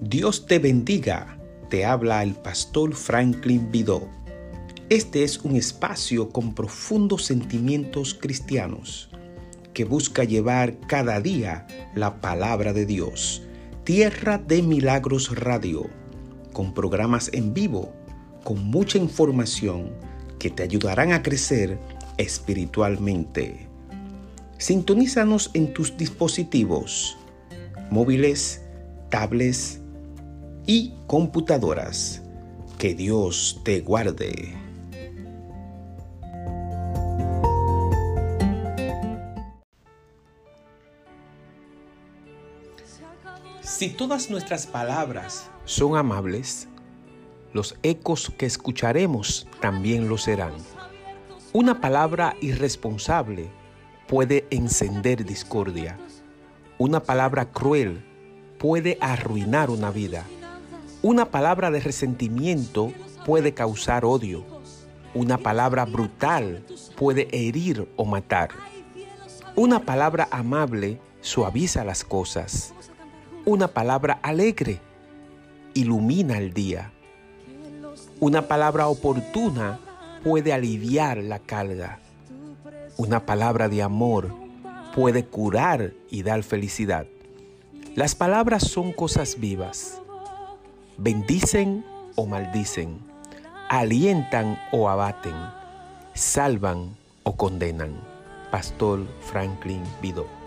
Dios te bendiga, te habla el pastor Franklin Vidó. Este es un espacio con profundos sentimientos cristianos que busca llevar cada día la palabra de Dios. Tierra de Milagros Radio, con programas en vivo, con mucha información que te ayudarán a crecer espiritualmente. Sintonízanos en tus dispositivos móviles, tablets y computadoras. Que Dios te guarde. Si todas nuestras palabras son amables, los ecos que escucharemos también lo serán. Una palabra irresponsable puede encender discordia. Una palabra cruel puede arruinar una vida. Una palabra de resentimiento puede causar odio. Una palabra brutal puede herir o matar. Una palabra amable suaviza las cosas. Una palabra alegre ilumina el día. Una palabra oportuna puede aliviar la carga. Una palabra de amor puede curar y dar felicidad. Las palabras son cosas vivas. Bendicen o maldicen. Alientan o abaten. Salvan o condenan. Pastor Franklin Vidó.